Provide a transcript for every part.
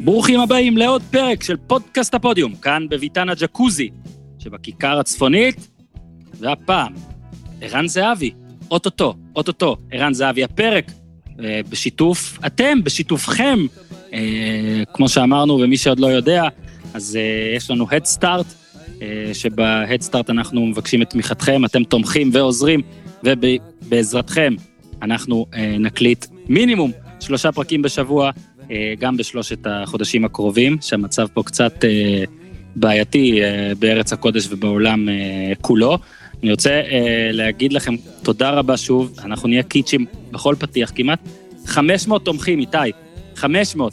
ברוכים הבאים לעוד פרק של פודקאסט הפודיום, כאן בביתן הג'קוזי שבכיכר הצפונית, והפעם, ערן זהבי, אוטוטו, אוטוטו, ערן זהבי הפרק, אה, בשיתוף, אתם, בשיתופכם, אה, כמו שאמרנו, ומי שעוד לא יודע, אז אה, יש לנו Head Start, שב-Head Start אנחנו מבקשים את תמיכתכם, אתם תומכים ועוזרים, ובעזרתכם אנחנו נקליט מינימום שלושה פרקים בשבוע, גם בשלושת החודשים הקרובים, שהמצב פה קצת בעייתי בארץ הקודש ובעולם כולו. אני רוצה אה, להגיד לכם תודה רבה שוב, אנחנו נהיה קיצ'ים בכל פתיח כמעט. 500 תומכים, איתי, 500.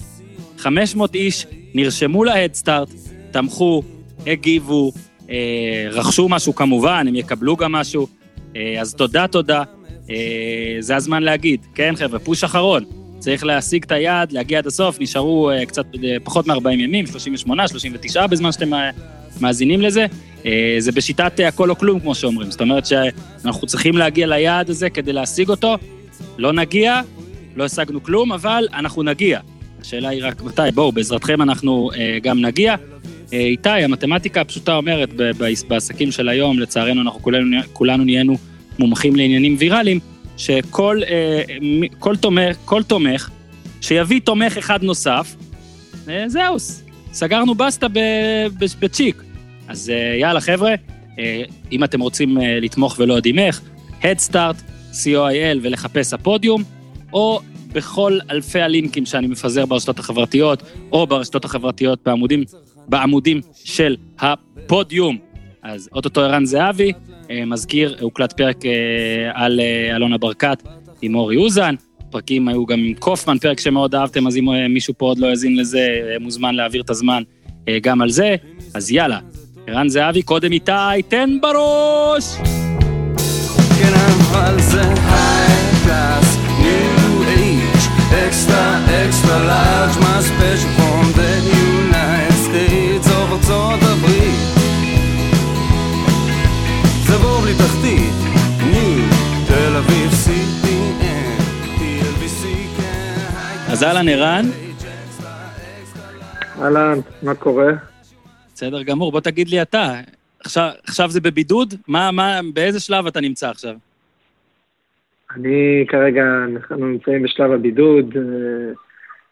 500 איש נרשמו להדסטארט, תמכו, הגיבו, אה, רכשו משהו כמובן, הם יקבלו גם משהו. אה, אז תודה, תודה. אה, זה הזמן להגיד, כן חבר'ה, פוש אחרון. צריך להשיג את היעד, להגיע עד הסוף, נשארו אה, קצת אה, פחות מ-40 ימים, 38, 39 בזמן שאתם אה, מאזינים לזה. זה בשיטת הכל או כלום, כמו שאומרים. זאת אומרת שאנחנו צריכים להגיע ליעד הזה כדי להשיג אותו. לא נגיע, לא השגנו כלום, אבל אנחנו נגיע. השאלה היא רק מתי. בואו, בעזרתכם אנחנו גם נגיע. איתי, המתמטיקה הפשוטה אומרת, בעסקים של היום, לצערנו אנחנו כולנו, כולנו נהיינו מומחים לעניינים ויראליים, שכל כל תומך, כל תומך שיביא תומך אחד נוסף, זהו, סגרנו בסטה בצ'יק. אז אה, יאללה, חבר'ה, אה, אם אתם רוצים אה, לתמוך ולא יודעים איך, Headstart, co.il ולחפש הפודיום, או בכל אלפי הלינקים שאני מפזר ברשתות החברתיות, או ברשתות החברתיות בעמודים, בעמודים של הפודיום. אז אוטוטו ערן זהבי, מזכיר, הוקלט פרק על אלונה ברקת עם אורי אוזן, פרקים היו גם עם קופמן, פרק שמאוד אהבתם, אז אם מישהו פה עוד לא האזין לזה, מוזמן להעביר את הזמן גם על זה. אז יאללה, ערן זהבי, קודם איתי, תן בראש! כן, אבל זה היי-קלאס, ניו extra, extra large, מה special אז אהלן ערן. אהלן, מה קורה? בסדר גמור, בוא תגיד לי אתה, עכשיו, עכשיו זה בבידוד? מה, מה, באיזה שלב אתה נמצא עכשיו? אני כרגע, אנחנו נמצאים בשלב הבידוד, אה,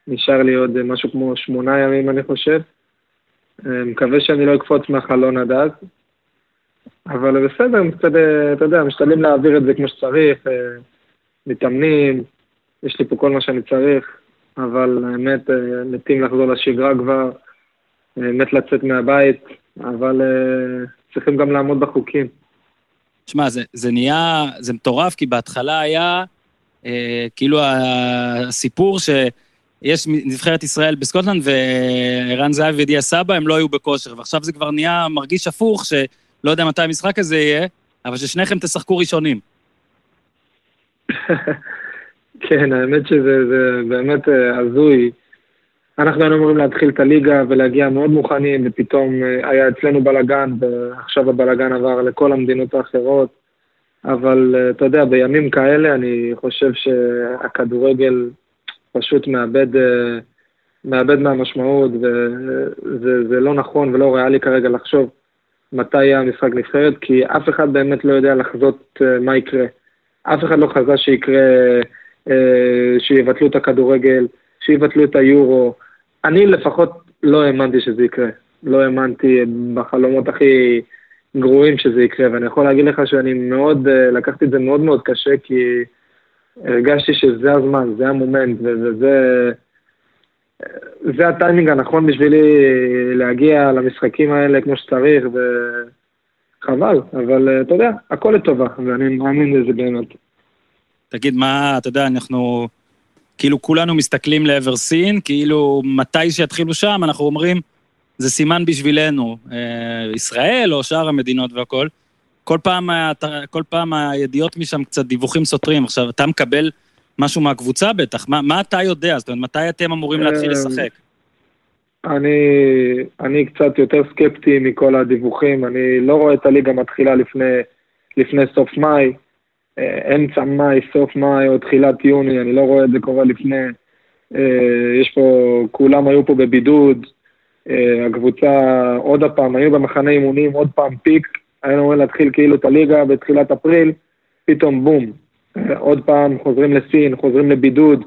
נשאר לי עוד משהו כמו שמונה ימים אני חושב. אה, מקווה שאני לא אקפוץ מהחלון עד אז, אבל בסדר, קצת, אתה יודע, משתדלים להעביר את זה כמו שצריך, אה, מתאמנים, יש לי פה כל מה שאני צריך, אבל האמת, מתים לחזור לשגרה כבר. מת לצאת מהבית, אבל uh, צריכים גם לעמוד בחוקים. שמע, זה, זה נהיה, זה מטורף, כי בהתחלה היה uh, כאילו הסיפור שיש נבחרת ישראל בסקוטלנד וערן זהב וידיע סבא, הם לא היו בכושר, ועכשיו זה כבר נהיה מרגיש הפוך, שלא יודע מתי המשחק הזה יהיה, אבל ששניכם תשחקו ראשונים. כן, האמת שזה באמת אה, הזוי. אנחנו היינו אמורים להתחיל את הליגה ולהגיע מאוד מוכנים, ופתאום אה, היה אצלנו בלאגן, ועכשיו הבלאגן עבר לכל המדינות האחרות. אבל אה, אתה יודע, בימים כאלה אני חושב שהכדורגל פשוט מאבד, מאבד מהמשמעות, וזה לא נכון ולא ריאלי כרגע לחשוב מתי יהיה המשחק נבחרת, כי אף אחד באמת לא יודע לחזות מה יקרה. אף אחד לא חזה שיקרה, שיבטלו את הכדורגל, שיבטלו את היורו. אני לפחות לא האמנתי שזה יקרה. לא האמנתי בחלומות הכי גרועים שזה יקרה, ואני יכול להגיד לך שאני מאוד, אה, לקחתי את זה מאוד מאוד קשה, כי הרגשתי שזה הזמן, זה המומנט, וזה... זה הטיימינג הנכון בשבילי להגיע למשחקים האלה כמו שצריך, וחבל, אבל אה, אתה יודע, הכל לטובה, ואני מאמין בזה באמת. תגיד, מה, אתה יודע, אנחנו כאילו כולנו מסתכלים לעבר סין, כאילו מתי שיתחילו שם, אנחנו אומרים, זה סימן בשבילנו, אה, ישראל או שאר המדינות והכול. כל פעם, כל פעם הידיעות משם קצת דיווחים סותרים. עכשיו, אתה מקבל משהו מהקבוצה בטח, מה, מה אתה יודע? זאת אומרת, מתי אתם אמורים להתחיל לשחק? אני, אני קצת יותר סקפטי מכל הדיווחים, אני לא רואה את הליגה מתחילה לפני, לפני סוף מאי. אמצע מאי, סוף מאי או תחילת יוני, אני לא רואה את זה קורה לפני. יש פה, כולם היו פה בבידוד, הקבוצה עוד הפעם, היו במחנה אימונים, עוד פעם פיק, היינו אמורים להתחיל כאילו את הליגה בתחילת אפריל, פתאום בום, עוד פעם חוזרים לסין, חוזרים לבידוד,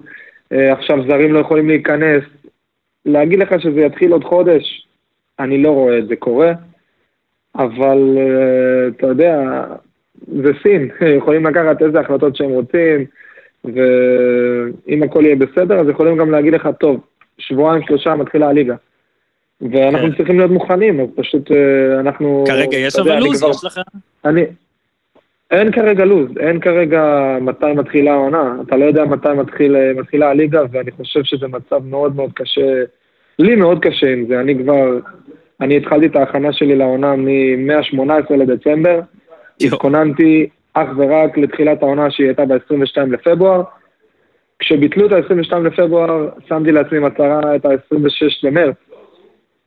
עכשיו זרים לא יכולים להיכנס. להגיד לך שזה יתחיל עוד חודש, אני לא רואה את זה קורה, אבל אתה יודע, זה סין, יכולים לקחת איזה החלטות שהם רוצים, ואם הכל יהיה בסדר, אז יכולים גם להגיד לך, טוב, שבועיים, שלושה, מתחילה הליגה. ואנחנו כן. צריכים להיות מוכנים, אז פשוט אה, אנחנו... כרגע יש אבל לו"ז. יש לך? אני... אין כרגע לו"ז, אין כרגע מתי מתחילה העונה. אתה לא יודע מתי מתחיל, אה, מתחילה הליגה, ואני חושב שזה מצב מאוד מאוד קשה, לי מאוד קשה עם זה. אני כבר, אני התחלתי את ההכנה שלי לעונה מ-18 לדצמבר, התכוננתי אך ורק לתחילת העונה שהיא הייתה ב-22 לפברואר. כשביטלו את ה-22 לפברואר, שמתי לעצמי מטרה את ה-26 למרץ,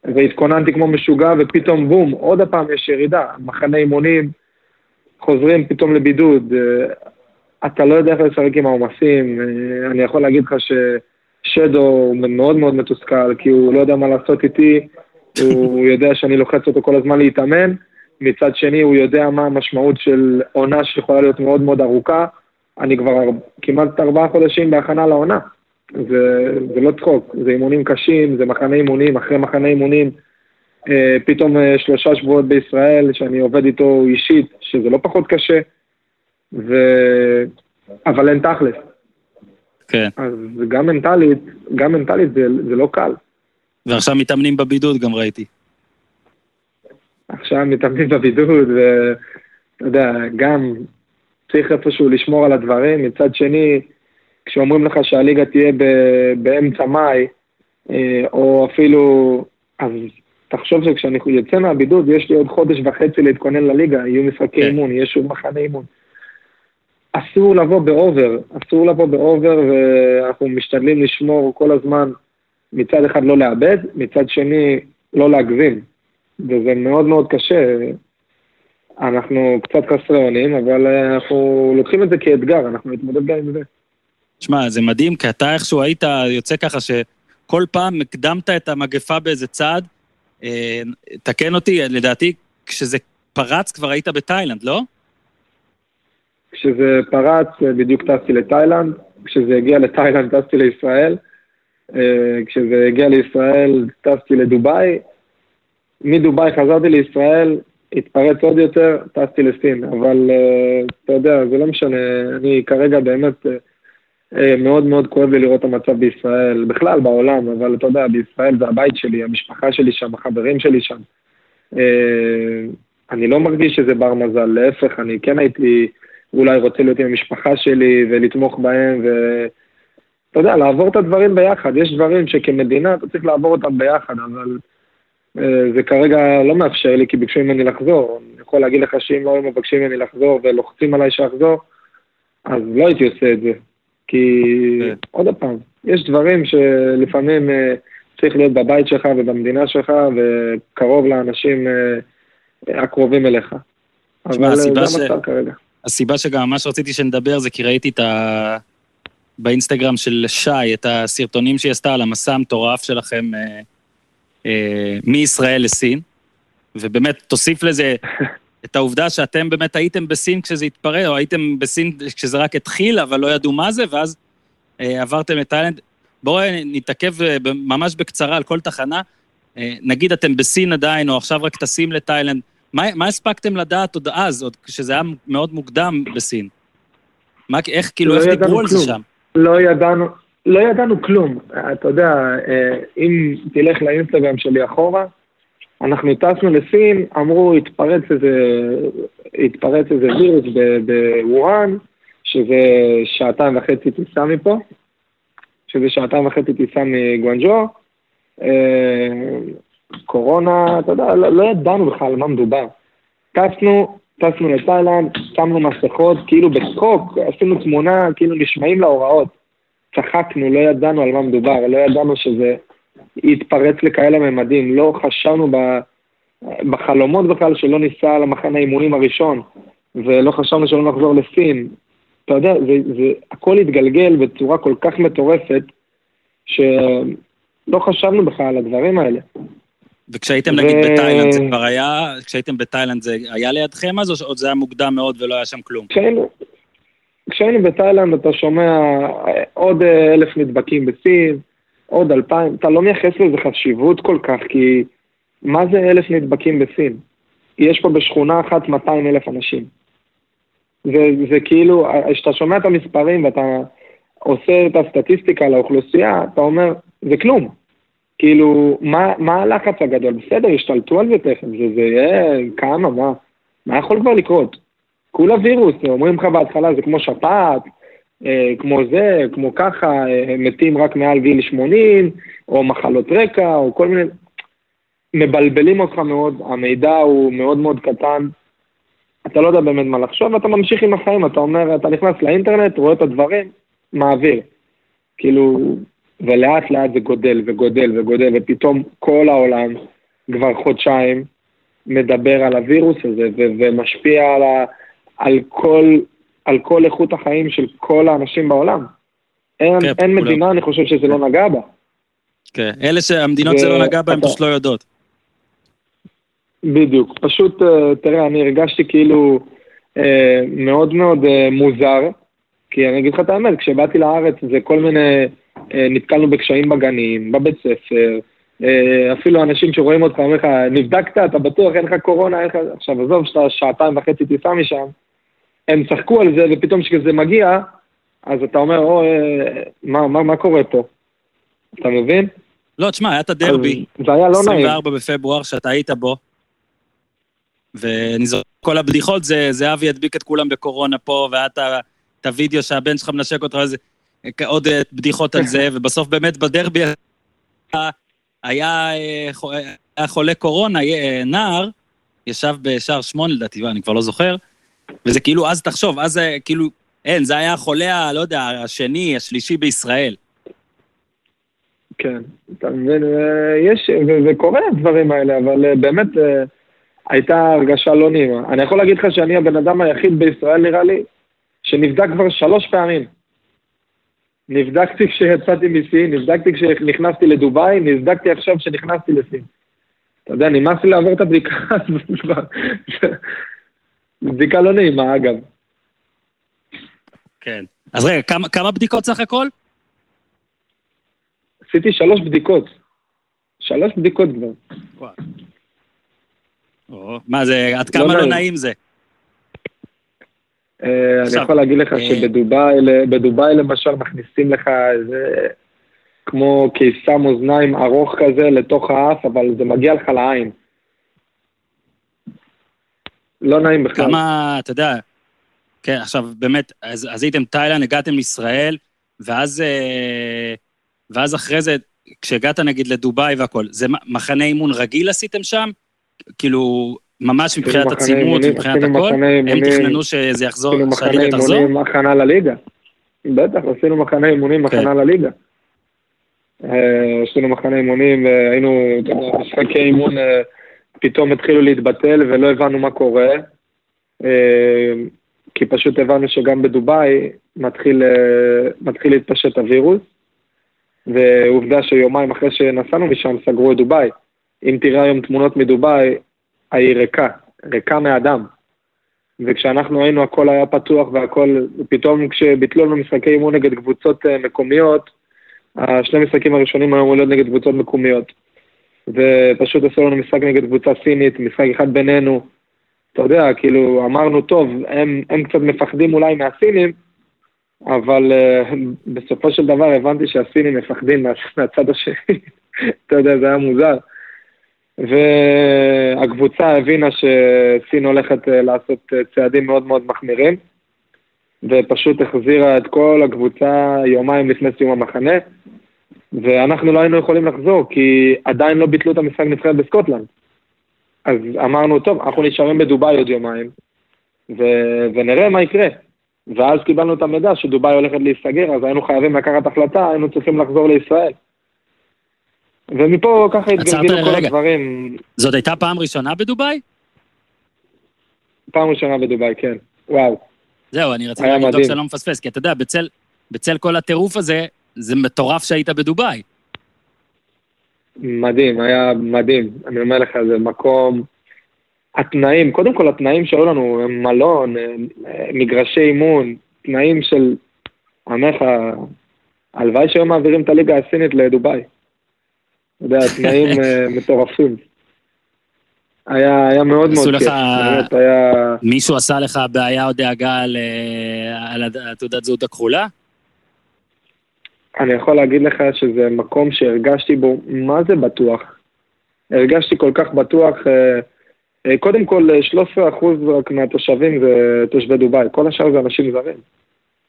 והתכוננתי כמו משוגע, ופתאום בום, עוד הפעם יש ירידה. מחנה אימונים, חוזרים פתאום לבידוד. אתה לא יודע איך לשחק עם העומסים. אני יכול להגיד לך ששדו הוא מאוד מאוד מתוסכל, כי הוא לא יודע מה לעשות איתי, הוא יודע שאני לוחץ אותו כל הזמן להתאמן. מצד שני הוא יודע מה המשמעות של עונה שיכולה להיות מאוד מאוד ארוכה. אני כבר כמעט ארבעה חודשים בהכנה לעונה. זה, זה לא צחוק, זה אימונים קשים, זה מחנה אימונים, אחרי מחנה אימונים, אה, פתאום אה, שלושה שבועות בישראל שאני עובד איתו אישית, שזה לא פחות קשה, ו... אבל אין תכלס. כן. אז גם מנטלית, גם מנטלית זה, זה לא קל. ועכשיו מתאמנים בבידוד גם ראיתי. עכשיו מתאמנים בבידוד, ואתה יודע, גם צריך איפשהו לשמור על הדברים. מצד שני, כשאומרים לך שהליגה תהיה באמצע מאי, אה, או אפילו, אז תחשוב שכשאני יוצא מהבידוד, יש לי עוד חודש וחצי להתכונן לליגה, יהיו משחקי כן. אימון, יהיה שוב מחנה אימון. אסור לבוא ב over, אסור לבוא ב over, ואנחנו משתדלים לשמור כל הזמן מצד אחד לא לאבד, מצד שני לא להגזים. וזה מאוד מאוד קשה. אנחנו קצת חסרי אונים, אבל אה, אנחנו לוקחים את זה כאתגר, אנחנו נתמודד גם עם זה. שמע, זה מדהים, כי אתה איכשהו היית יוצא ככה שכל פעם הקדמת את המגפה באיזה צעד. אה, תקן אותי, לדעתי, כשזה פרץ כבר היית בתאילנד, לא? כשזה פרץ, אה, בדיוק טסתי לתאילנד, כשזה הגיע לתאילנד טסתי לישראל, כשזה הגיע לישראל טסתי לדובאי, מדובאי חזרתי לישראל, התפרץ עוד יותר, טסתי לסין, אבל uh, אתה יודע, זה לא משנה, אני כרגע באמת uh, מאוד מאוד כואב לי לראות את המצב בישראל, בכלל בעולם, אבל אתה יודע, בישראל זה הבית שלי, המשפחה שלי שם, החברים שלי שם. Uh, אני לא מרגיש שזה בר מזל, להפך, אני כן הייתי אולי רוצה להיות עם המשפחה שלי ולתמוך בהם, ואתה יודע, לעבור את הדברים ביחד. יש דברים שכמדינה אתה צריך לעבור אותם ביחד, אבל... אה, זה כרגע לא מאפשר לי, כי ביקשו ממני לחזור. אני יכול להגיד לך שאם לא היו מבקשים ממני לחזור ולוחצים עליי שאחזור, אז לא הייתי עושה את זה. כי, כן. עוד פעם, יש דברים שלפעמים אה, צריך להיות בבית שלך ובמדינה שלך וקרוב לאנשים אה, הקרובים אליך. אבל זה המצב כרגע. הסיבה שגם ממש רציתי שנדבר זה כי ראיתי את ה... באינסטגרם של שי, את הסרטונים שהיא עשתה על המסע המטורף שלכם מישראל לסין, ובאמת תוסיף לזה את העובדה שאתם באמת הייתם בסין כשזה התפרע, או הייתם בסין כשזה רק התחיל, אבל לא ידעו מה זה, ואז אה, עברתם לתאילנד. בואו נתעכב אה, ממש בקצרה על כל תחנה. אה, נגיד אתם בסין עדיין, או עכשיו רק טסים לתאילנד, מה, מה הספקתם לדעת עוד אז, עוד כשזה היה מאוד מוקדם בסין? מה, איך, כאילו, לא איך דיברו על זה שם? לא ידענו, לא ידענו כלום. אתה יודע, אה, אם תלך לאינסטגרם שלי אחורה, אנחנו טסנו לסין, אמרו, התפרץ איזה, התפרץ איזה וירוס בוואן, שזה שעתיים וחצי טיסה מפה, שזה שעתיים וחצי טיסה מגואנג'ו. אה, קורונה, אתה יודע, לא, לא ידענו בכלל על מה מדובר. טסנו, טסנו לתאילנד, שמנו מסכות, כאילו בצחוק, עשינו תמונה, כאילו נשמעים להוראות. צחקנו, לא ידענו על מה מדובר, לא ידענו שזה יתפרץ לכאלה ממדים, לא חשבנו ב, בחלומות בכלל שלא ניסע למחנה האימונים הראשון, ולא חשבנו שלא נחזור לסין. אתה יודע, זה, זה, הכל התגלגל בצורה כל כך מטורפת, שלא חשבנו בכלל על הדברים האלה. וכשהייתם ו... נגיד בתאילנד זה כבר היה, כשהייתם בתאילנד זה היה לידכם אז, או זה היה מוקדם מאוד ולא היה שם כלום? כשהיינו, כשהיינו בתאילנד אתה שומע עוד אלף נדבקים בסין, עוד אלפיים, אתה לא מייחס לזה חשיבות כל כך, כי מה זה אלף נדבקים בסין? יש פה בשכונה אחת 200 אלף אנשים. זה, זה כאילו, כשאתה שומע את המספרים ואתה עושה את הסטטיסטיקה לאוכלוסייה, אתה אומר, זה כלום. כאילו, מה, מה הלחץ הגדול? בסדר, ישתלטו על זה תכף, זה יהיה כמה, מה, מה יכול כבר לקרות? כולה וירוס, אומרים לך בהתחלה, זה כמו שפעת, אה, כמו זה, כמו ככה, אה, מתים רק מעל גיל 80, או מחלות רקע, או כל מיני... מבלבלים אותך מאוד, המידע הוא מאוד מאוד קטן, אתה לא יודע באמת מה לחשוב, ואתה ממשיך עם החיים, אתה אומר, אתה נכנס לאינטרנט, רואה את הדברים, מעביר. כאילו, ולאט לאט זה גודל וגודל וגודל, ופתאום כל העולם כבר חודשיים מדבר על הווירוס הזה, ומשפיע על, ה- על, כל, על כל איכות החיים של כל האנשים בעולם. אין, כן, אין מדינה, אני חושב שזה לא נגע בה. כן, אלה שהמדינות ו- זה לא נגע בהן פשוט לא יודעות. בדיוק, פשוט, אה, תראה, אני הרגשתי כאילו אה, מאוד מאוד אה, מוזר, כי אני אגיד לך את האמת, כשבאתי לארץ זה כל מיני, נתקלנו בקשיים בגנים, בבית ספר, אפילו אנשים שרואים אותך, אומרים לך, נבדקת, אתה בטוח, אין לך קורונה, אין לך... עכשיו, עזוב שאתה שעתיים וחצי טיסה משם, הם צחקו על זה, ופתאום כשזה מגיע, אז אתה אומר, או, מה, מה, מה קורה פה? אתה מבין? לא, תשמע, היה את הדרבי, זה היה לא 24 נעים. בפברואר, שאתה היית בו, ואני זוכר, כל הבדיחות זה, זה אבי ידביק את כולם בקורונה פה, והיה את הוידאו שהבן שלך מנשק אותך, וזה, עוד אה, בדיחות על זה, ובסוף באמת בדרבי היה, היה, היה חולה קורונה, אה, נער, ישב בשער שמונה לדעתי, אני כבר לא זוכר, וזה כאילו, אז תחשוב, אז כאילו, אין, זה היה החולה, לא יודע, השני, השלישי בישראל. כן, אתה מבין, יש, וקורה הדברים האלה, אבל באמת, הייתה הרגשה לא נעימה. אני יכול להגיד לך שאני הבן אדם היחיד בישראל, נראה לי, שנבדק כבר שלוש פעמים. נבדקתי כשיצאתי מסין, נבדקתי כשנכנסתי לדובאי, נבדקתי עכשיו כשנכנסתי לסין. אתה יודע, נמאס לי לעבור את הבדיקה הזאת כבר. בדיקה לא נעימה, אגב. כן. אז רגע, כמה, כמה בדיקות סך הכל? עשיתי שלוש בדיקות. שלוש בדיקות כבר. וואו. מה זה, עד כמה לא, לא נעים זה? אה, אני יכול להגיד לך אה, שבדובאי למשל מכניסים לך איזה כמו קיסם אוזניים ארוך כזה לתוך האף, אבל זה מגיע לך לעין. לא נעים בכלל. כמה, אתה יודע, כן, עכשיו באמת, אז, אז הייתם תאילנד, הגעתם לישראל, ואז, אה, ואז אחרי זה, כשהגעת נגיד לדובאי והכל, זה מחנה אימון רגיל עשיתם שם? כאילו, ממש מבחינת הצימות, מבחינת הכל, הם תכננו שזה יחזור, שהליגה תחזור? עשינו מחנה אימונים הכנה לליגה. בטח, עשינו מחנה אימונים כן. הכנה לליגה. אה, עשינו מחנה אימונים והיינו, משחקי אימון אה, פתאום התחילו להתבטל ולא הבנו מה קורה. אה, כי פשוט הבנו שגם בדובאי מתחיל, מתחיל להתפשט הווירוס, ועובדה שיומיים אחרי שנסענו משם סגרו את דובאי. אם תראה היום תמונות מדובאי, העיר ריקה, ריקה מאדם. וכשאנחנו היינו הכל היה פתוח והכל, פתאום כשביטלו לנו משחקי אימון נגד קבוצות אה, מקומיות, השני משחקים הראשונים היו אמורים להיות נגד קבוצות מקומיות. ופשוט עשו לנו משחק נגד קבוצה סינית, משחק אחד בינינו. אתה יודע, כאילו, אמרנו, טוב, הם, הם קצת מפחדים אולי מהסינים, אבל uh, בסופו של דבר הבנתי שהסינים מפחדים מה, מהצד השני. אתה יודע, זה היה מוזר. והקבוצה הבינה שסין הולכת אה, לעשות אה, צעדים מאוד מאוד מחמירים, ופשוט החזירה את כל הקבוצה יומיים לפני סיום המחנה, ואנחנו לא היינו יכולים לחזור, כי עדיין לא ביטלו את המשחק נבחרת בסקוטלנד. אז אמרנו, טוב, אנחנו נשארים בדובאי עוד יומיים, ו- ונראה מה יקרה. ואז קיבלנו את המידע שדובאי הולכת להיסגר, אז היינו חייבים לקחת החלטה, היינו צריכים לחזור לישראל. ומפה ככה התגלגלו כל רגע. הדברים. זאת הייתה פעם ראשונה בדובאי? פעם ראשונה בדובאי, כן. וואו. זהו, אני רציתי לבדוק שאני לא מפספס, כי אתה יודע, בצל, בצל כל הטירוף הזה, זה מטורף שהיית בדובאי. מדהים, היה מדהים. אני אומר לך, זה מקום... התנאים, קודם כל התנאים שהיו לנו, מלון, מגרשי אימון, תנאים של, אני אומר לך, הלוואי שהיו מעבירים את הליגה הסינית לדובאי. אתה יודע, תנאים אה, מטורפים. היה, היה מאוד מאוד כיף, לך- באמת, היה... מישהו עשה לך בעיה או דאגה על, אה, על התעודת זהות הכחולה? אני יכול להגיד לך שזה מקום שהרגשתי בו, מה זה בטוח? הרגשתי כל כך בטוח, אה, אה, קודם כל אה, 13% רק מהתושבים זה תושבי דובאי, כל השאר זה אנשים זרים.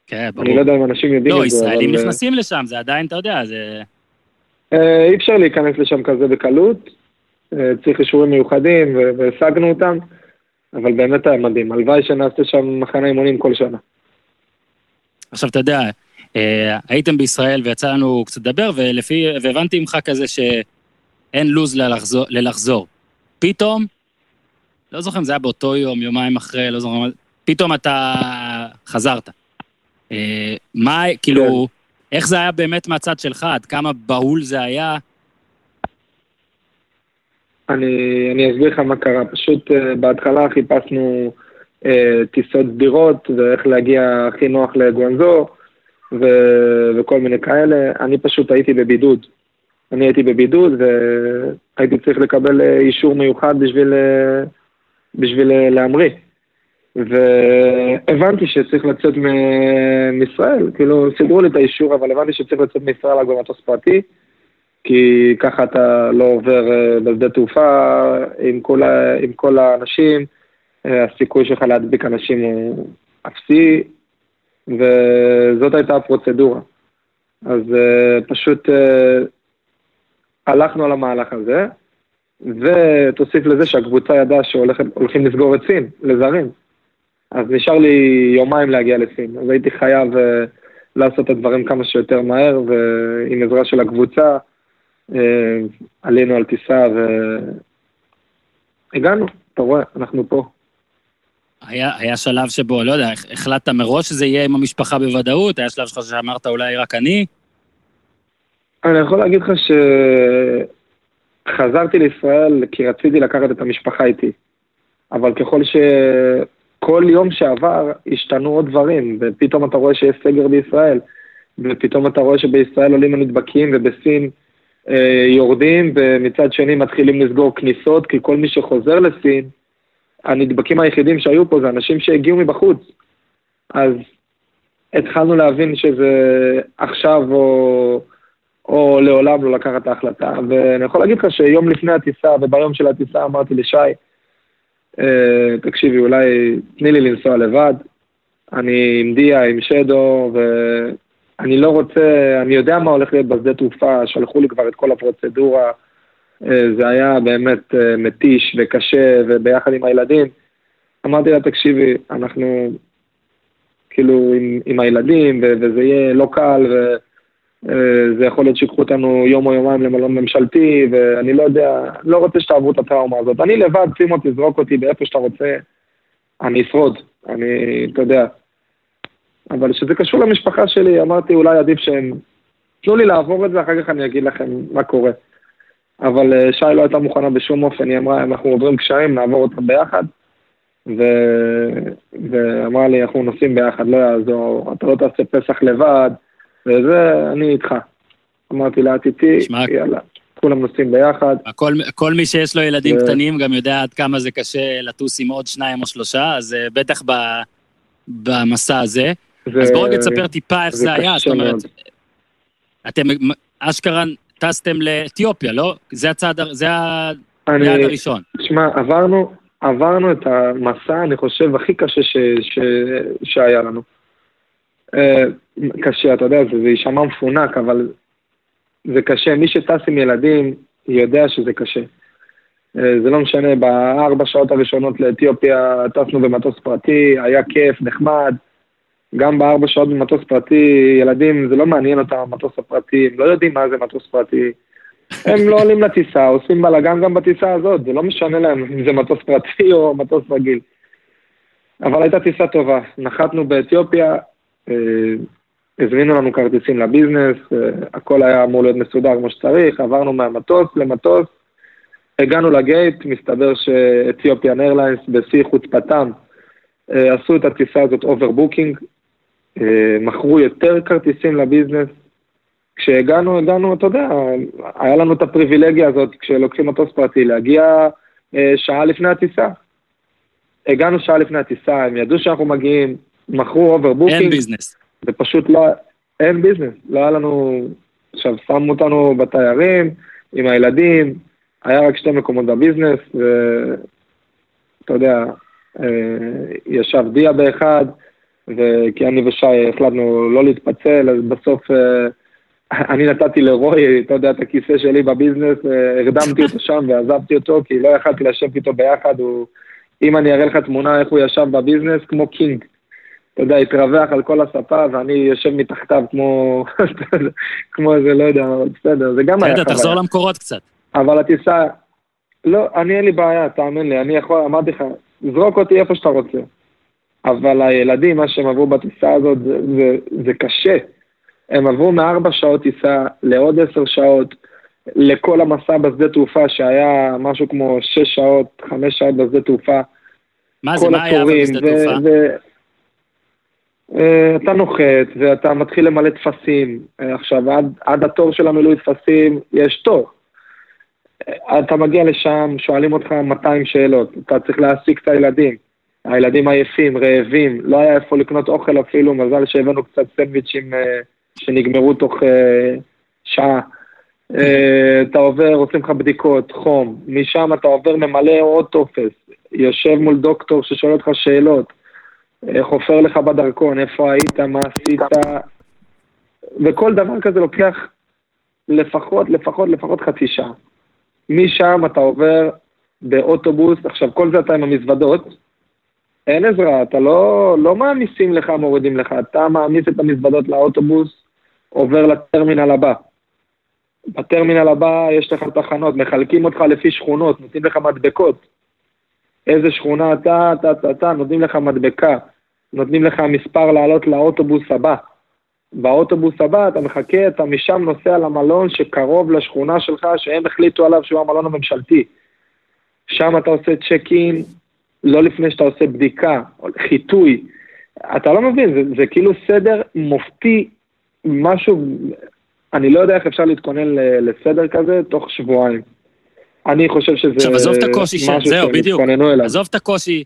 כן, ברור. אני לא יודע אם אנשים יודעים לא, את זה, ישראלים אבל, אה, נכנסים לשם, זה עדיין, אתה יודע, זה... אה, אי אפשר להיכנס לשם כזה בקלות, אה, צריך אישורים מיוחדים והשגנו אותם, אבל באמת היה מדהים, הלוואי שנעשה שם מחנה אימונים כל שנה. עכשיו, אתה יודע, אה, הייתם בישראל ויצא לנו קצת לדבר, ולפי, והבנתי ממך כזה שאין לו"ז ללחזור, ללחזור. פתאום, לא זוכר אם זה היה באותו יום, יומיים אחרי, לא זוכר, פתאום אתה חזרת. אה, מה, כאילו, איך זה היה באמת מהצד שלך? עד כמה בהול זה היה? אני, אני אסביר לך מה קרה. פשוט uh, בהתחלה חיפשנו uh, טיסות סדירות ואיך להגיע הכי נוח לגואנזו ו, וכל מיני כאלה. אני פשוט הייתי בבידוד. אני הייתי בבידוד והייתי צריך לקבל uh, אישור מיוחד בשביל, uh, בשביל uh, להמריא. והבנתי שצריך לצאת מישראל, כאילו סידרו לי את האישור, אבל הבנתי שצריך לצאת מישראל רק במטוס פרטי. כי ככה אתה לא עובר אה, בשדה תעופה עם כל, ה, עם כל האנשים, אה, הסיכוי שלך להדביק אנשים הוא אפסי, וזאת הייתה הפרוצדורה. אז אה, פשוט אה, הלכנו על המהלך הזה, ותוסיף לזה שהקבוצה ידעה שהולכים לסגור את סין, לזרים. אז נשאר לי יומיים להגיע לסין, אז הייתי חייב אה, לעשות את הדברים כמה שיותר מהר, ועם עזרה של הקבוצה, אה, עלינו על טיסה והגענו, אתה רואה, אנחנו פה. היה, היה שלב שבו, לא יודע, הח- החלטת מראש שזה יהיה עם המשפחה בוודאות? היה שלב שלך שאמרת אולי רק אני? אני יכול להגיד לך שחזרתי לישראל כי רציתי לקחת את המשפחה איתי, אבל ככל שכל יום שעבר השתנו עוד דברים, ופתאום אתה רואה שיש סגר בישראל, ופתאום אתה רואה שבישראל עולים הנדבקים ובסין אה, יורדים, ומצד שני מתחילים לסגור כניסות, כי כל מי שחוזר לסין, הנדבקים היחידים שהיו פה זה אנשים שהגיעו מבחוץ. אז התחלנו להבין שזה עכשיו או, או לעולם לא לקחת את ההחלטה. ואני יכול להגיד לך שיום לפני הטיסה וביום של הטיסה אמרתי לשי, אה, תקשיבי, אולי תני לי לנסוע לבד. אני עם דיה, עם שדו, ואני לא רוצה, אני יודע מה הולך להיות בשדה תעופה, שלחו לי כבר את כל הפרוצדורה. אה, זה היה באמת אה, מתיש וקשה, וביחד עם הילדים. אמרתי לה, תקשיבי, אנחנו כאילו עם, עם הילדים, ו- וזה יהיה לא קל, וזה יכול להיות שיקחו אותנו יום או יומיים למלון ממשלתי, ואני לא יודע, לא רוצה שתעברו את הטראומה הזאת. אני לבד, שים אותי, זרוק אותי באיפה שאתה רוצה, אני אשרוד, אני, אתה יודע. אבל כשזה קשור למשפחה שלי, אמרתי, אולי עדיף שהם... תנו לי לעבור את זה, אחר כך אני אגיד לכם מה קורה. אבל אה, שי לא הייתה מוכנה בשום אופן, היא אמרה, אנחנו עוברים קשיים, נעבור אותם ביחד. ו... ואמרה לי, אנחנו נוסעים ביחד, לא יעזור, אתה לא תעשה פסח לבד, וזה, אני איתך. אמרתי לה, שמע- יאללה, כולם נוסעים ביחד. כל, כל מי שיש לו ילדים זה- קטנים גם יודע עד כמה זה קשה לטוס עם עוד שניים או שלושה, אז אה, בטח ב, במסע הזה. ו... אז בואו רגע תספר טיפה איך זה זה היה, זאת אומרת. אתם אשכרה טסתם לאתיופיה, לא? זה הצעד, זה אני, היעד הראשון. תשמע, עברנו, עברנו את המסע, אני חושב, הכי קשה ש, ש, שהיה לנו. אה, קשה, אתה יודע, זה, זה יישמע מפונק, אבל זה קשה. מי שטס עם ילדים יודע שזה קשה. אה, זה לא משנה, בארבע שעות הראשונות לאתיופיה טסנו במטוס פרטי, היה כיף, נחמד. גם בארבע שעות במטוס פרטי, ילדים, זה לא מעניין אותם המטוס הפרטי, הם לא יודעים מה זה מטוס פרטי. הם לא עולים לטיסה, עושים בלאגן גם בטיסה הזאת, זה לא משנה להם אם זה מטוס פרטי או מטוס רגיל. אבל הייתה טיסה טובה, נחתנו באתיופיה, אה, הזמינו לנו כרטיסים ל business, אה, הכל היה אמור להיות מסודר כמו שצריך, עברנו מהמטוס למטוס, הגענו ל gate, מסתבר שאתיופיאן איירליינס בשיא חוצפתם אה, עשו את הטיסה הזאת overbooking, מכרו יותר כרטיסים ל business. כשהגענו, הגענו, אתה יודע, היה לנו את הפריבילגיה הזאת כשלוקחים מטוס פרטי, להגיע שעה לפני הטיסה. הגענו שעה לפני הטיסה, הם ידעו שאנחנו מגיעים, מכרו overbooking. אין business. ופשוט לא, אין business, לא היה לנו, עכשיו שמו אותנו בתיירים, עם הילדים, היה רק שתי מקומות ב business, ואתה יודע, אה, ישב דיה באחד, וכי אני ושי החלטנו לא להתפצל, אז בסוף אה, אני נתתי לרוי, אתה יודע, את הכיסא שלי ב business, אה, הרדמתי אותו שם ועזבתי אותו, כי לא יכלתי לשבת איתו ביחד, הוא... אם אני אראה לך תמונה איך הוא ישב ב business, כמו king. אתה יודע, התרווח על כל הספה, ואני יושב מתחתיו כמו, כמו איזה, לא יודע, בסדר, זה גם היה חוויה. תחזור למקורות קצת. אבל הטיסה, לא, אני אין לי בעיה, תאמין לי, אני יכול, אמרתי לך, זרוק אותי איפה שאתה רוצה. אבל הילדים, מה שהם עברו בטיסה הזאת, זה, זה, זה קשה. הם עברו מארבע שעות טיסה לעוד עשר שעות, לכל המסע בשדה תעופה, שהיה משהו כמו שש שעות, חמש שעות בשדה תעופה. מה זה, מה היה בשדה תעופה? אה, אתה נוחת ואתה מתחיל למלא טפסים. אה, עכשיו, עד, עד התור של המילוי טפסים יש תור. אה, אתה מגיע לשם, שואלים אותך 200 שאלות, אתה צריך להעסיק את הילדים. הילדים עייפים, רעבים, לא היה איפה לקנות אוכל אפילו, מזל שהבאנו קצת סנדוויצ'ים שנגמרו תוך שעה. אתה עובר, עושים לך בדיקות, חום, משם אתה עובר ממלא עוד טופס, יושב מול דוקטור ששואל אותך שאלות. חופר לך בדרכון, איפה היית, מה עשית, וכל דבר כזה לוקח לפחות, לפחות, לפחות חצי שעה. משם אתה עובר באוטובוס, עכשיו כל זה אתה עם המזוודות, אין עזרה, אתה לא, לא מעמיסים לך, מורידים לך, אתה מעמיס את המזוודות לאוטובוס, עובר לטרמינל הבא. בטרמינל הבא יש לך תחנות, מחלקים אותך לפי שכונות, נותנים לך מדבקות. איזה שכונה אתה, אתה, אתה, אתה, נותנים לך מדבקה, נותנים לך מספר לעלות לאוטובוס הבא. באוטובוס הבא אתה מחכה, אתה משם נוסע למלון שקרוב לשכונה שלך, שהם החליטו עליו שהוא המלון הממשלתי. שם אתה עושה צ'ק אין, לא לפני שאתה עושה בדיקה, חיטוי. אתה לא מבין, זה, זה כאילו סדר מופתי, משהו, אני לא יודע איך אפשר להתכונן לסדר כזה תוך שבועיים. אני חושב שזה עכשיו, עזוב את הקושי של... זהו, בדיוק. עזוב את הקושי,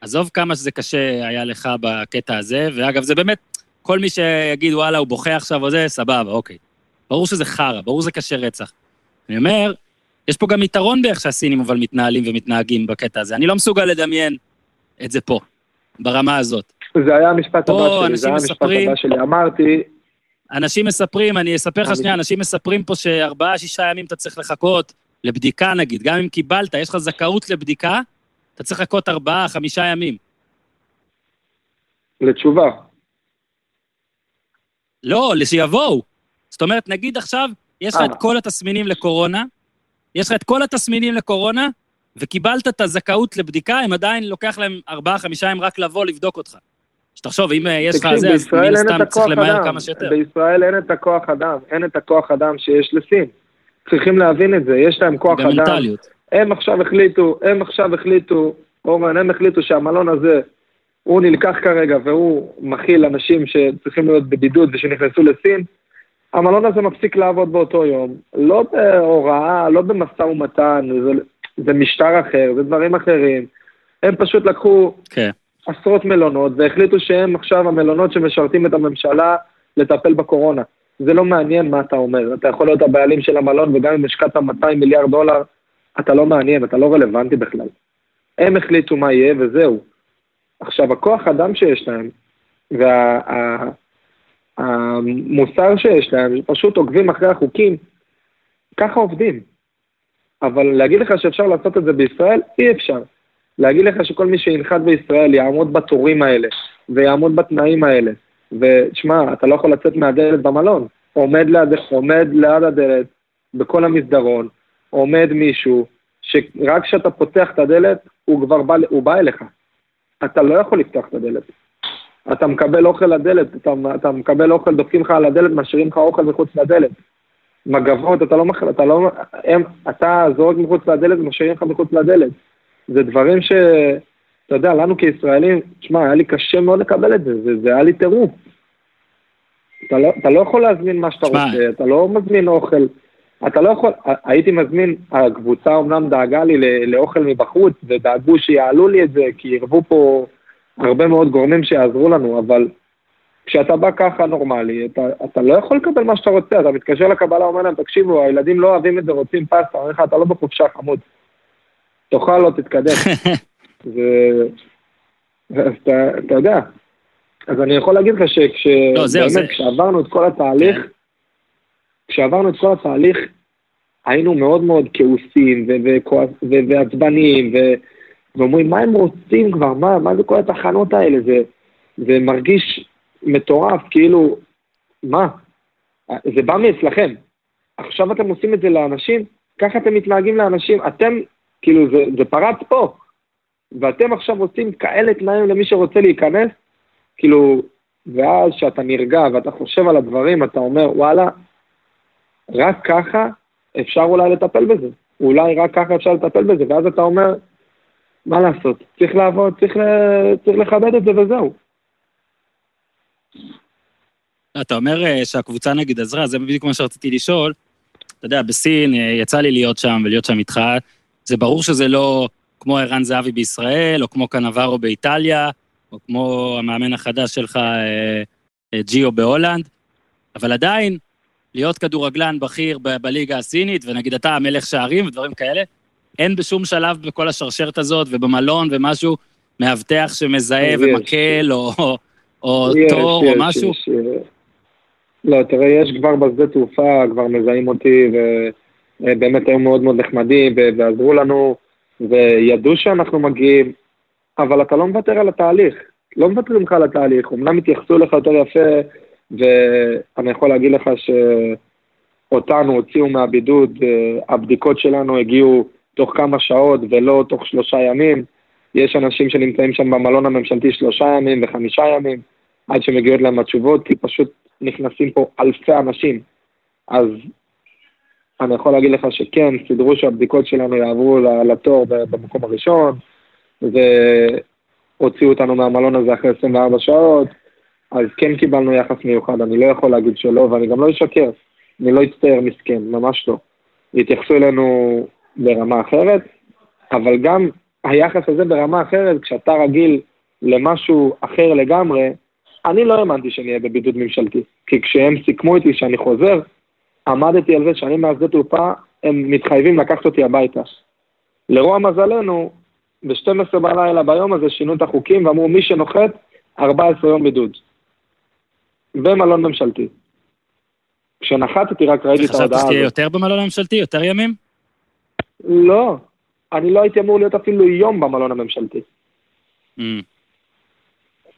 עזוב כמה שזה קשה היה לך בקטע הזה, ואגב, זה באמת, כל מי שיגיד, וואלה, הוא בוכה עכשיו או זה, סבבה, אוקיי. ברור שזה חרא, ברור שזה קשה רצח. אני אומר, יש פה גם יתרון באיך שהסינים אבל מתנהלים ומתנהגים בקטע הזה. אני לא מסוגל לדמיין את זה פה, ברמה הזאת. זה היה המשפט הבא שלי, זה היה המשפט הבא שלי. אמרתי, אנשים מספרים, אני אספר לך שנייה, אנשים מספרים פה שארבעה, שישה ימים אתה צריך לחכות, לבדיקה נגיד, גם אם קיבלת, יש לך זכאות לבדיקה, אתה צריך לחכות ארבעה, חמישה ימים. לתשובה. לא, שיבואו. זאת אומרת, נגיד עכשיו, יש לך את אה. כל התסמינים לקורונה, יש לך את כל התסמינים לקורונה, וקיבלת את הזכאות לבדיקה, הם עדיין לוקח להם ארבעה, חמישה ימים רק לבוא לבדוק אותך. שתחשוב, אם אה, יש לך זה, אז מן הסתם צריך למהר כמה שיותר. בישראל אין את הכוח אדם, אין את הכוח אדם שיש לסין. צריכים להבין את זה, יש להם כוח אדם. במנטליות. הם עכשיו החליטו, הם עכשיו החליטו, אורן, הם החליטו שהמלון הזה, הוא נלקח כרגע והוא מכיל אנשים שצריכים להיות בבידוד ושנכנסו לסין, המלון הזה מפסיק לעבוד באותו יום. לא בהוראה, לא במשא ומתן, זה, זה משטר אחר, זה דברים אחרים. הם פשוט לקחו okay. כן. עשרות מלונות והחליטו שהם עכשיו המלונות שמשרתים את הממשלה לטפל בקורונה. זה לא מעניין מה אתה אומר. אתה יכול להיות הבעלים של המלון, וגם אם השקעת 200 מיליארד דולר, אתה לא מעניין, אתה לא רלוונטי בכלל. הם החליטו מה יהיה וזהו. עכשיו, הכוח אדם שיש להם, והמוסר וה, שיש להם, פשוט עוקבים אחרי החוקים, ככה עובדים. אבל להגיד לך שאפשר לעשות את זה בישראל, אי אפשר. להגיד לך שכל מי שינחת בישראל יעמוד בתורים האלה, ויעמוד בתנאים האלה, ותשמע, אתה לא יכול לצאת מהדלת במלון. עומד ליד, עומד ליד הדלת, בכל המסדרון, עומד מישהו, שרק כשאתה פותח את הדלת, הוא כבר בא, הוא בא אליך. אתה לא יכול לפתוח את הדלת. אתה מקבל אוכל לדלת, אתה, אתה מקבל אוכל, דופקים לך על הדלת, משאירים לך אוכל מחוץ לדלת. מגבות, אתה לא אתה לא, הם, אתה זורק מחוץ לדלת ומשאירים לך מחוץ לדלת. זה דברים ש... אתה יודע, לנו כישראלים, תשמע, היה לי קשה מאוד לקבל את זה, זה, זה היה לי טירוף. אתה לא, אתה לא יכול להזמין מה שאתה רוצה, אתה לא מזמין אוכל, אתה לא יכול, הייתי מזמין, הקבוצה אמנם דאגה לי לאוכל מבחוץ, ודאגו שיעלו לי את זה, כי ערבו פה הרבה מאוד גורמים שיעזרו לנו, אבל כשאתה בא ככה נורמלי, אתה, אתה לא יכול לקבל מה שאתה רוצה, אתה מתקשר לקבלה, אומר להם, תקשיבו, הילדים לא אוהבים את זה, רוצים פסטה, אומר לך, אתה לא בחופשה חמוד. תאכל, לא תתקדם. זה... אז אתה, אתה יודע, אז אני יכול להגיד לך שכשבאמת, לא, זה... כשעברנו את כל התהליך, כן. כשעברנו את כל התהליך, היינו מאוד מאוד כעוסים ועצבניים, ואומרים, מה הם רוצים כבר? מה, מה זה כל התחנות האלה? זה, זה מרגיש מטורף, כאילו, מה? זה בא מאצלכם. עכשיו אתם עושים את זה לאנשים, ככה אתם מתנהגים לאנשים, אתם, כאילו, זה, זה פרץ פה. ואתם עכשיו עושים כאלה תנאים למי שרוצה להיכנס, כאילו, ואז כשאתה נרגע ואתה חושב על הדברים, אתה אומר, וואלה, רק ככה אפשר אולי לטפל בזה. אולי רק ככה אפשר לטפל בזה, ואז אתה אומר, מה לעשות, צריך לעבוד, צריך, צריך לכבד את זה וזהו. אתה אומר אה, שהקבוצה נגיד עזרה, זה בדיוק מה שרציתי לשאול. אתה יודע, בסין, אה, יצא לי להיות שם ולהיות שם איתך, זה ברור שזה לא כמו ערן זהבי בישראל, או כמו קנברו באיטליה, או כמו המאמן החדש שלך, אה, ג'יו בהולנד, אבל עדיין, להיות כדורגלן בכיר ב- בליגה הסינית, ונגיד אתה המלך שערים ודברים כאלה, אין בשום שלב בכל השרשרת הזאת, ובמלון ומשהו, מאבטח שמזהה ומקל, או, או יש, תור, יש, או משהו? יש, יש. לא, תראה, יש כבר בשדה תעופה, כבר מזהים אותי, ובאמת היו מאוד מאוד נחמדים, ועזרו לנו, וידעו שאנחנו מגיעים, אבל אתה לא מוותר על התהליך. לא מוותרים לך על התהליך, אמנם התייחסו לך יותר יפה, ואני יכול להגיד לך שאותנו הוציאו מהבידוד, הבדיקות שלנו הגיעו תוך כמה שעות ולא תוך שלושה ימים. יש אנשים שנמצאים שם במלון הממשלתי שלושה ימים וחמישה ימים עד שמגיעות להם התשובות, כי פשוט נכנסים פה אלפי אנשים. אז אני יכול להגיד לך שכן, סידרו שהבדיקות שלנו יעברו לתור במקום הראשון, והוציאו אותנו מהמלון הזה אחרי 24 שעות, אז כן קיבלנו יחס מיוחד, אני לא יכול להגיד שלא, ואני גם לא אשקר, אני לא אצטער מסכן, ממש לא. התייחסו אלינו ברמה אחרת, אבל גם היחס הזה ברמה אחרת, כשאתה רגיל למשהו אחר לגמרי, אני לא האמנתי שאני אהיה בבידוד ממשלתי. כי כשהם סיכמו איתי שאני חוזר, עמדתי על זה שאני מהשדה תעופה, הם מתחייבים לקחת אותי הביתה. לרוע מזלנו, ב-12 בלילה ביום הזה שינו את החוקים ואמרו מי שנוחת, 14 יום בידוד. במלון ממשלתי. כשנחתתי רק ראיתי את ההודעה הזאת. וחשבת שתהיה יותר במלון הממשלתי? יותר ימים? לא, אני לא הייתי אמור להיות אפילו יום במלון הממשלתי. Mm.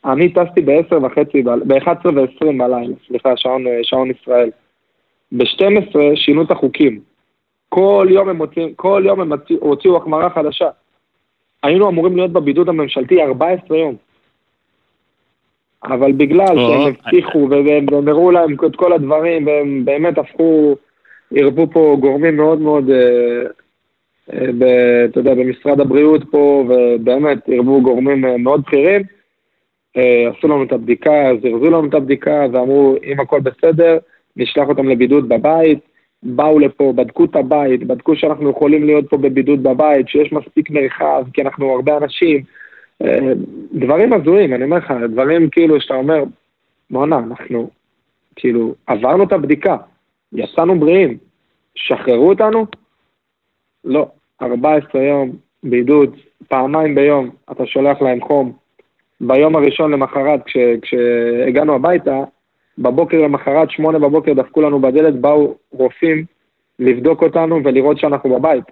אני טסתי ב-10 וחצי, ב-11 ו-20 בלילה, סליחה, שעון, שעון ישראל. ב-12 שינו את החוקים. כל יום הם הוציאו, כל יום הם הוציאו החמרה חדשה. היינו אמורים להיות בבידוד הממשלתי 14 יום. אבל בגלל שהם הבטיחו והם הראו להם את כל הדברים, והם באמת הפכו, ערבו פה גורמים מאוד מאוד, אה, אה, אתה יודע, במשרד הבריאות פה, ובאמת ערבו גורמים אה, מאוד בכירים. עשו לנו את הבדיקה, זרזו לנו את הבדיקה, ואמרו, אם הכל בסדר, נשלח אותם לבידוד בבית. באו לפה, בדקו את הבית, בדקו שאנחנו יכולים להיות פה בבידוד בבית, שיש מספיק מרחב, כי אנחנו הרבה אנשים. דברים הזויים, אני אומר לך, דברים כאילו שאתה אומר, בואנה, אנחנו כאילו עברנו את הבדיקה, יצאנו בריאים, שחררו אותנו? לא, 14 יום בידוד, פעמיים ביום אתה שולח להם חום. ביום הראשון למחרת, כש, כשהגענו הביתה, בבוקר למחרת, שמונה בבוקר דפקו לנו בדלת, באו רופאים לבדוק אותנו ולראות שאנחנו בבית.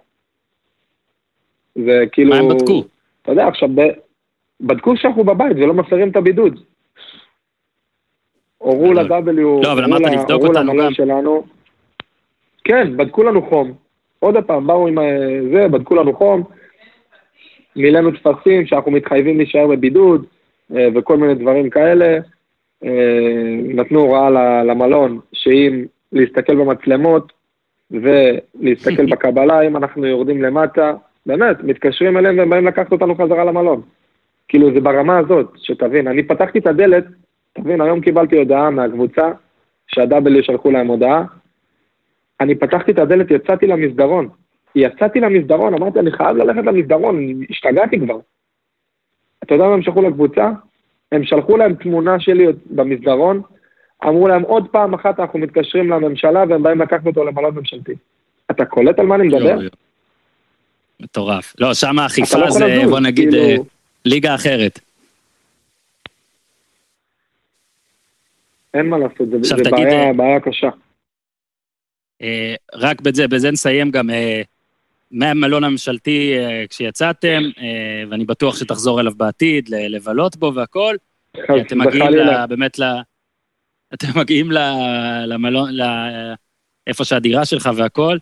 זה כאילו... מה הם בדקו? אתה יודע, עכשיו, בדקו שאנחנו בבית ולא מפרים את הבידוד. הורו ל-W, לא, אבל אמרת לבדוק אותנו גם. שלנו. כן, בדקו לנו חום. עוד פעם, באו עם אה, זה, בדקו לנו חום, מילאנו טפסים שאנחנו מתחייבים להישאר בבידוד, אה, וכל מיני דברים כאלה. אה, נתנו הוראה למלון שאם להסתכל במצלמות ולהסתכל בקבלה, אם אנחנו יורדים למטה, באמת, מתקשרים אליהם והם באים לקחת אותנו חזרה למלון. כאילו, זה ברמה הזאת, שתבין. אני פתחתי את הדלת, תבין, היום קיבלתי הודעה מהקבוצה, שה-W שלחו להם הודעה. אני פתחתי את הדלת, יצאתי למסדרון. יצאתי למסדרון, אמרתי, אני חייב ללכת למסדרון, השתגעתי כבר. אתה יודע מה הם שלחו לקבוצה? הם שלחו להם תמונה שלי במסדרון, אמרו להם עוד פעם אחת אנחנו מתקשרים לממשלה והם באים לקחת אותו למלון ממשלתי. אתה קולט על מה אני מדבר? מטורף. לא, שם האכיפה לא זה, בוא נגיד, כאילו... אה, ליגה אחרת. אין מה לעשות, זה, זה בעיה, אה, בעיה קשה. אה, רק בזה, בזה נסיים גם, אה, מהמלון הממשלתי אה, כשיצאתם, ואני בטוח שתחזור אליו בעתיד, לבלות בו והכל. אתם מגיעים לה, באמת ל... אתם מגיעים ל, למלון, ל, איפה שהדירה שלך והכל.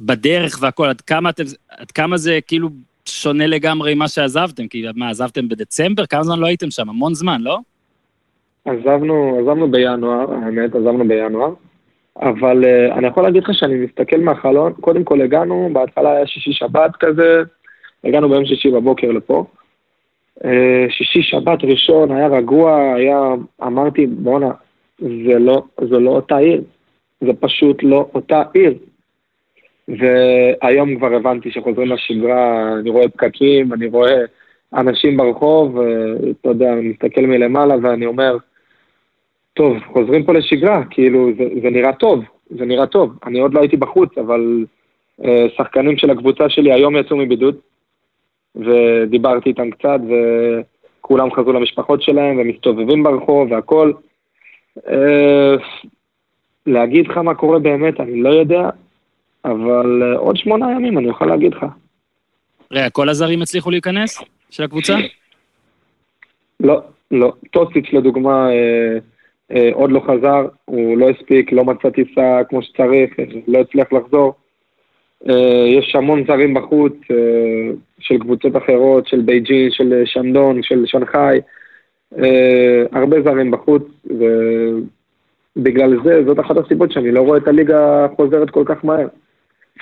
בדרך והכל, עד כמה, אתם, עד כמה זה כאילו שונה לגמרי ממה שעזבתם? כי מה, עזבתם בדצמבר? כמה זמן לא הייתם שם? המון זמן, לא? עזבנו, עזבנו בינואר, האמת, עזבנו בינואר. אבל uh, אני יכול להגיד לך שאני מסתכל מהחלון, קודם כל הגענו, בהתחלה היה שישי שבת כזה, הגענו ביום שישי בבוקר לפה. Uh, שישי שבת ראשון היה רגוע, היה, אמרתי, בואנה, זה לא, זה לא אותה עיר, זה פשוט לא אותה עיר. והיום כבר הבנתי שחוזרים לשגרה, אני רואה פקקים, אני רואה אנשים ברחוב, ואתה יודע, אני מסתכל מלמעלה ואני אומר, טוב, חוזרים פה לשגרה, כאילו, זה, זה נראה טוב, זה נראה טוב. אני עוד לא הייתי בחוץ, אבל אה, שחקנים של הקבוצה שלי היום יצאו מבידוד, ודיברתי איתם קצת, וכולם חזרו למשפחות שלהם, ומסתובבים ברחוב והכול. אה, להגיד לך מה קורה באמת, אני לא יודע, אבל אה, עוד שמונה ימים אני יכול להגיד לך. רגע, כל הזרים הצליחו להיכנס? של הקבוצה? לא, לא. טוסיץ' לדוגמה, אה, עוד לא חזר, הוא לא הספיק, לא מצא טיסה כמו שצריך, לא הצליח לחזור. אה, יש המון זרים בחוץ, אה, של קבוצות אחרות, של בייג'ין, של שנדונג, של שנגחאי, הרבה זרים בחוץ, ובגלל זה, זאת אחת הסיבות שאני לא רואה את הליגה חוזרת כל כך מהר.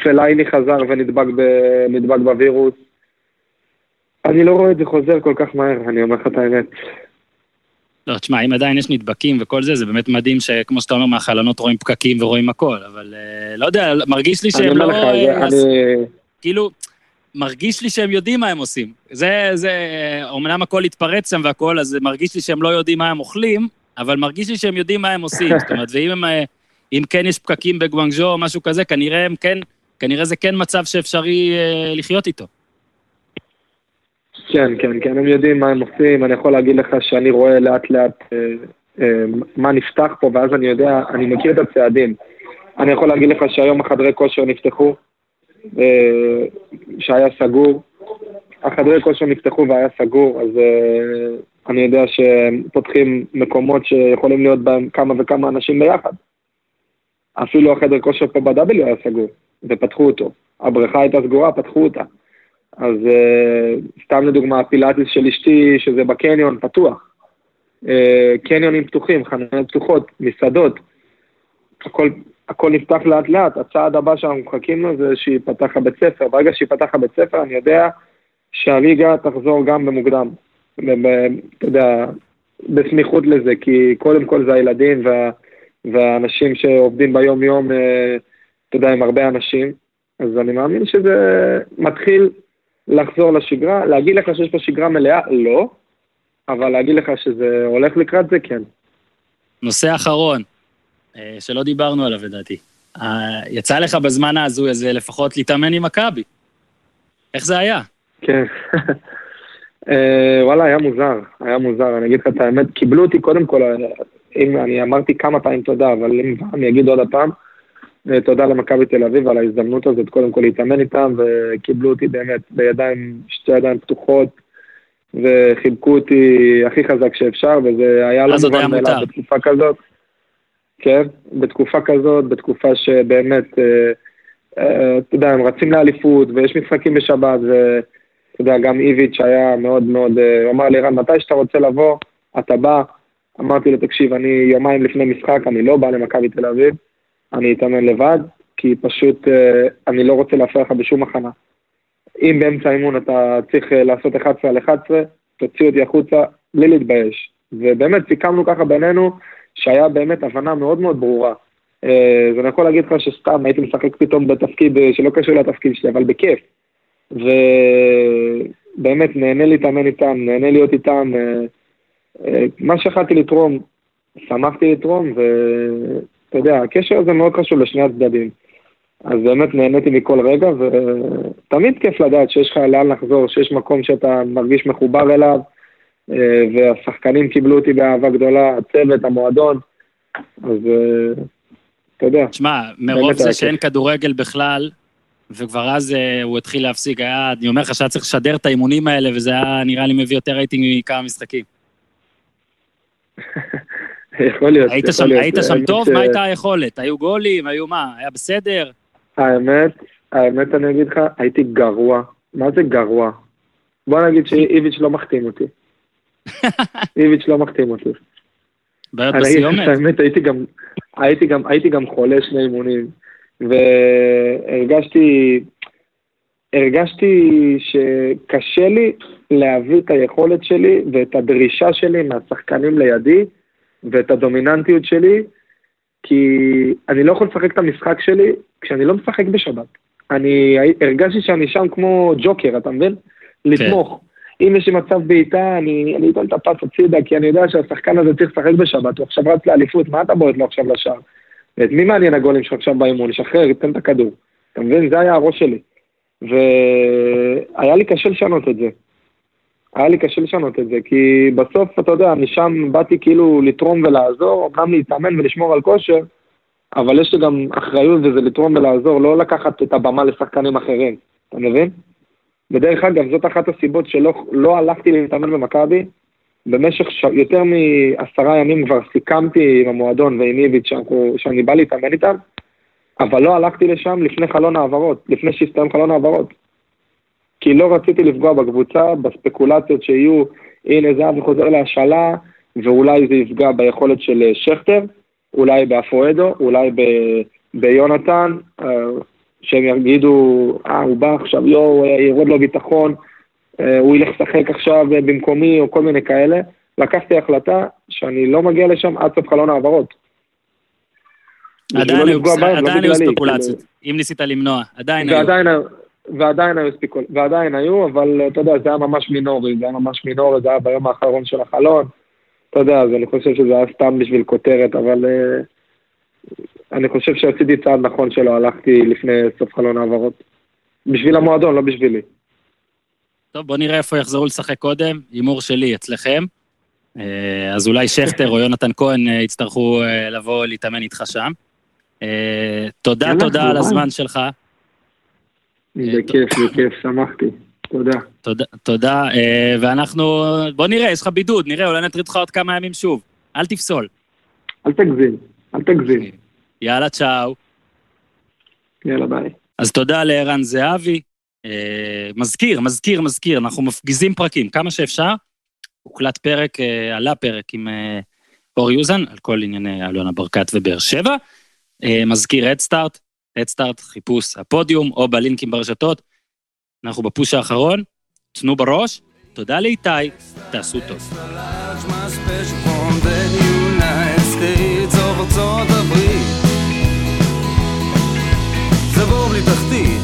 פלאיני חזר ונדבק בווירוס. אני לא רואה את זה חוזר כל כך מהר, אני אומר לך את האמת. לא, תשמע, אם עדיין יש נדבקים וכל זה, זה באמת מדהים שכמו שאתה אומר, מהחלונות רואים פקקים ורואים הכל, אבל אה, לא יודע, מרגיש לי שהם לא... אה, אני... כאילו, מרגיש לי שהם יודעים מה הם עושים. זה, זה, אמנם הכל התפרץ שם והכל, אז מרגיש לי שהם לא יודעים מה הם אוכלים, אבל מרגיש לי שהם יודעים מה הם עושים. זאת אומרת, ואם הם, אה, אם כן יש פקקים בגואנגז'ו או משהו כזה, כנראה הם כן, כנראה זה כן מצב שאפשרי לחיות איתו. כן, כן, כן, הם יודעים מה הם עושים, אני יכול להגיד לך שאני רואה לאט לאט אה, אה, מה נפתח פה, ואז אני יודע, אני מכיר את הצעדים. אני יכול להגיד לך שהיום החדרי כושר נפתחו, אה, שהיה סגור. החדרי כושר נפתחו והיה סגור, אז אני יודע שפותחים מקומות שיכולים להיות בהם כמה וכמה אנשים ביחד. אפילו החדר כושר פה ב-W היה סגור, ופתחו אותו. הבריכה הייתה סגורה, פתחו אותה. אז uh, סתם לדוגמה, הפילאטיס של אשתי, שזה בקניון, פתוח. Uh, קניונים פתוחים, חנויות פתוחות, מסעדות, הכל, הכל נפתח לאט לאט. הצעד הבא שאנחנו מחכים לו זה שיפתח הבית ספר. ברגע שיפתח הבית ספר, אני יודע שהליגה תחזור גם במוקדם. אתה יודע, בסמיכות לזה, כי קודם כל זה הילדים וה, והאנשים שעובדים ביום-יום, אה, אתה יודע, עם הרבה אנשים. אז אני מאמין שזה מתחיל לחזור לשגרה. להגיד לך שיש פה שגרה מלאה? לא. אבל להגיד לך שזה הולך לקראת זה? כן. נושא אחרון, אה, שלא דיברנו עליו לדעתי. אה, יצא לך בזמן ההזוי הזה לפחות להתאמן עם מכבי. איך זה היה? כן. אה, וואלה, היה מוזר, היה מוזר, אני אגיד לך את האמת, קיבלו אותי קודם כל, אם אני אמרתי כמה פעמים תודה, אבל אם אני אגיד עוד הפעם, תודה למכבי תל אביב על ההזדמנות הזאת, קודם כל להתאמן איתם, וקיבלו אותי באמת בידיים, שתי ידיים פתוחות, וחיבקו אותי הכי חזק שאפשר, וזה היה לא מובן מאליו בתקופה כזאת. כן, בתקופה כזאת, בתקופה שבאמת, אה, אה, אתה יודע, הם רצים לאליפות, ויש משחקים בשבת, ו... אתה יודע, גם איביץ' היה מאוד מאוד, אה, הוא אמר לי, רן, מתי שאתה רוצה לבוא, אתה בא. אמרתי לו, תקשיב, אני יומיים לפני משחק, אני לא בא למכבי תל אביב, אני אתאמן לבד, כי פשוט אה, אני לא רוצה להפריע לך בשום הכנה. אם באמצע האימון אתה צריך אה, לעשות 11 על 11, תוציא אותי החוצה בלי להתבייש. ובאמת סיכמנו ככה בינינו, שהיה באמת הבנה מאוד מאוד ברורה. אז אני יכול להגיד לך שסתם הייתי משחק פתאום בתפקיד שלא קשור לתפקיד שלי, אבל בכיף. ובאמת נהנה להתאמן איתם, נהנה להיות איתם. אה, אה, מה שיכלתי לתרום, שמחתי לתרום, ואתה יודע, הקשר הזה מאוד חשוב לשני הצדדים. אז באמת נהניתי מכל רגע, ותמיד כיף לדעת שיש לך לאן לחזור, שיש מקום שאתה מרגיש מחובר אליו, אה, והשחקנים קיבלו אותי באהבה גדולה, הצוות, המועדון, אז אתה יודע. תשמע, מרוב זה שאין כדורגל בכלל, וכבר אז uh, הוא התחיל להפסיק, היה, אני אומר לך שהיה צריך לשדר את האימונים האלה, וזה היה נראה לי מביא יותר רייטינג מכמה משחקים. יכול להיות, היית יכול שם, להיות. היית שם טוב? ש... מה הייתה היכולת? היו גולים? היו מה? היה בסדר? האמת, האמת אני אגיד לך, הייתי גרוע. מה זה גרוע? בוא נגיד שאיביץ' לא מחתים אותי. איביץ' לא מחתים אותי. בעיות בסיומת? האמת, הייתי גם, הייתי גם, הייתי גם חולה שני אימונים. והרגשתי הרגשתי שקשה לי להביא את היכולת שלי ואת הדרישה שלי מהשחקנים לידי ואת הדומיננטיות שלי, כי אני לא יכול לשחק את המשחק שלי כשאני לא משחק בשבת. אני הרגשתי שאני שם כמו ג'וקר, אתה מבין? כן. לתמוך. אם יש לי מצב בעיטה, אני, אני אתן את הפס הצידה, כי אני יודע שהשחקן הזה צריך לשחק בשבת, הוא עכשיו רץ לאליפות, מה אתה בועט לו עכשיו לשער? ואת מי מעניין הגולים שלך עכשיו באימון? לשחרר, תן את הכדור. אתה מבין? זה היה הראש שלי. והיה לי קשה לשנות את זה. היה לי קשה לשנות את זה, כי בסוף, אתה יודע, משם באתי כאילו לתרום ולעזור, אמנם להתאמן ולשמור על כושר, אבל יש לי גם אחריות וזה לתרום ולעזור, לא לקחת את הבמה לשחקנים אחרים, אתה מבין? ודרך אגב, זאת אחת הסיבות שלא לא הלכתי להתאמן במכבי, במשך ש... יותר מעשרה ימים כבר סיכמתי עם המועדון ועם איביץ' שאני בא להתאמן איתם, אבל לא הלכתי לשם לפני חלון העברות, לפני שהסתיים חלון העברות. כי לא רציתי לפגוע בקבוצה, בספקולציות שיהיו, הנה זהבי חוזר להשאלה, ואולי זה יפגע ביכולת של אה, שכטר, אולי באפואדו, אולי ב... ביונתן, אה, שהם יגידו, אה, הוא בא עכשיו, יואו, אה, ירד לו ביטחון, הוא ילך לשחק עכשיו במקומי או כל מיני כאלה, לקחתי החלטה שאני לא מגיע לשם עד סוף חלון העברות. עדיין היו לא ספקולציות, אם ניסית למנוע, עדיין היו. ועדיין היו ספקולציות, ועדיין היו, אבל אתה יודע, זה היה ממש מינורי, זה היה ממש מינורי, זה היה ביום האחרון של החלון. אתה יודע, אז אני חושב שזה היה סתם בשביל כותרת, אבל uh, אני חושב שעשיתי צעד נכון שלא הלכתי לפני סוף חלון העברות. בשביל המועדון, לא בשבילי. טוב, בוא נראה איפה יחזרו לשחק קודם. הימור שלי אצלכם. אה, אז אולי שכטר או יונתן כהן אה, יצטרכו אה, לבוא להתאמן איתך שם. תודה, תודה על הזמן שלך. זה כיף, זה כיף, שמחתי. תודה. תודה, תודה, ואנחנו, בוא נראה, יש לך בידוד, נראה, אולי נטריד אותך עוד כמה ימים שוב. אל תפסול. אל תגזים, אל תגזים. יאללה, צ'או. יאללה, ביי. אז תודה לערן זהבי, אה, מזכיר, מזכיר, מזכיר, אנחנו מפגיזים פרקים כמה שאפשר. הוקלט פרק, אה, עלה פרק עם אה, אור יוזן על כל ענייני אלונה ברקת ובאר שבע. מזכיר הדסטארט, הדסטארט, חיפוש הפודיום, או בלינקים ברשתות. אנחנו בפוש האחרון, תנו בראש, תודה לאיתי, תעשו טוב. תחתית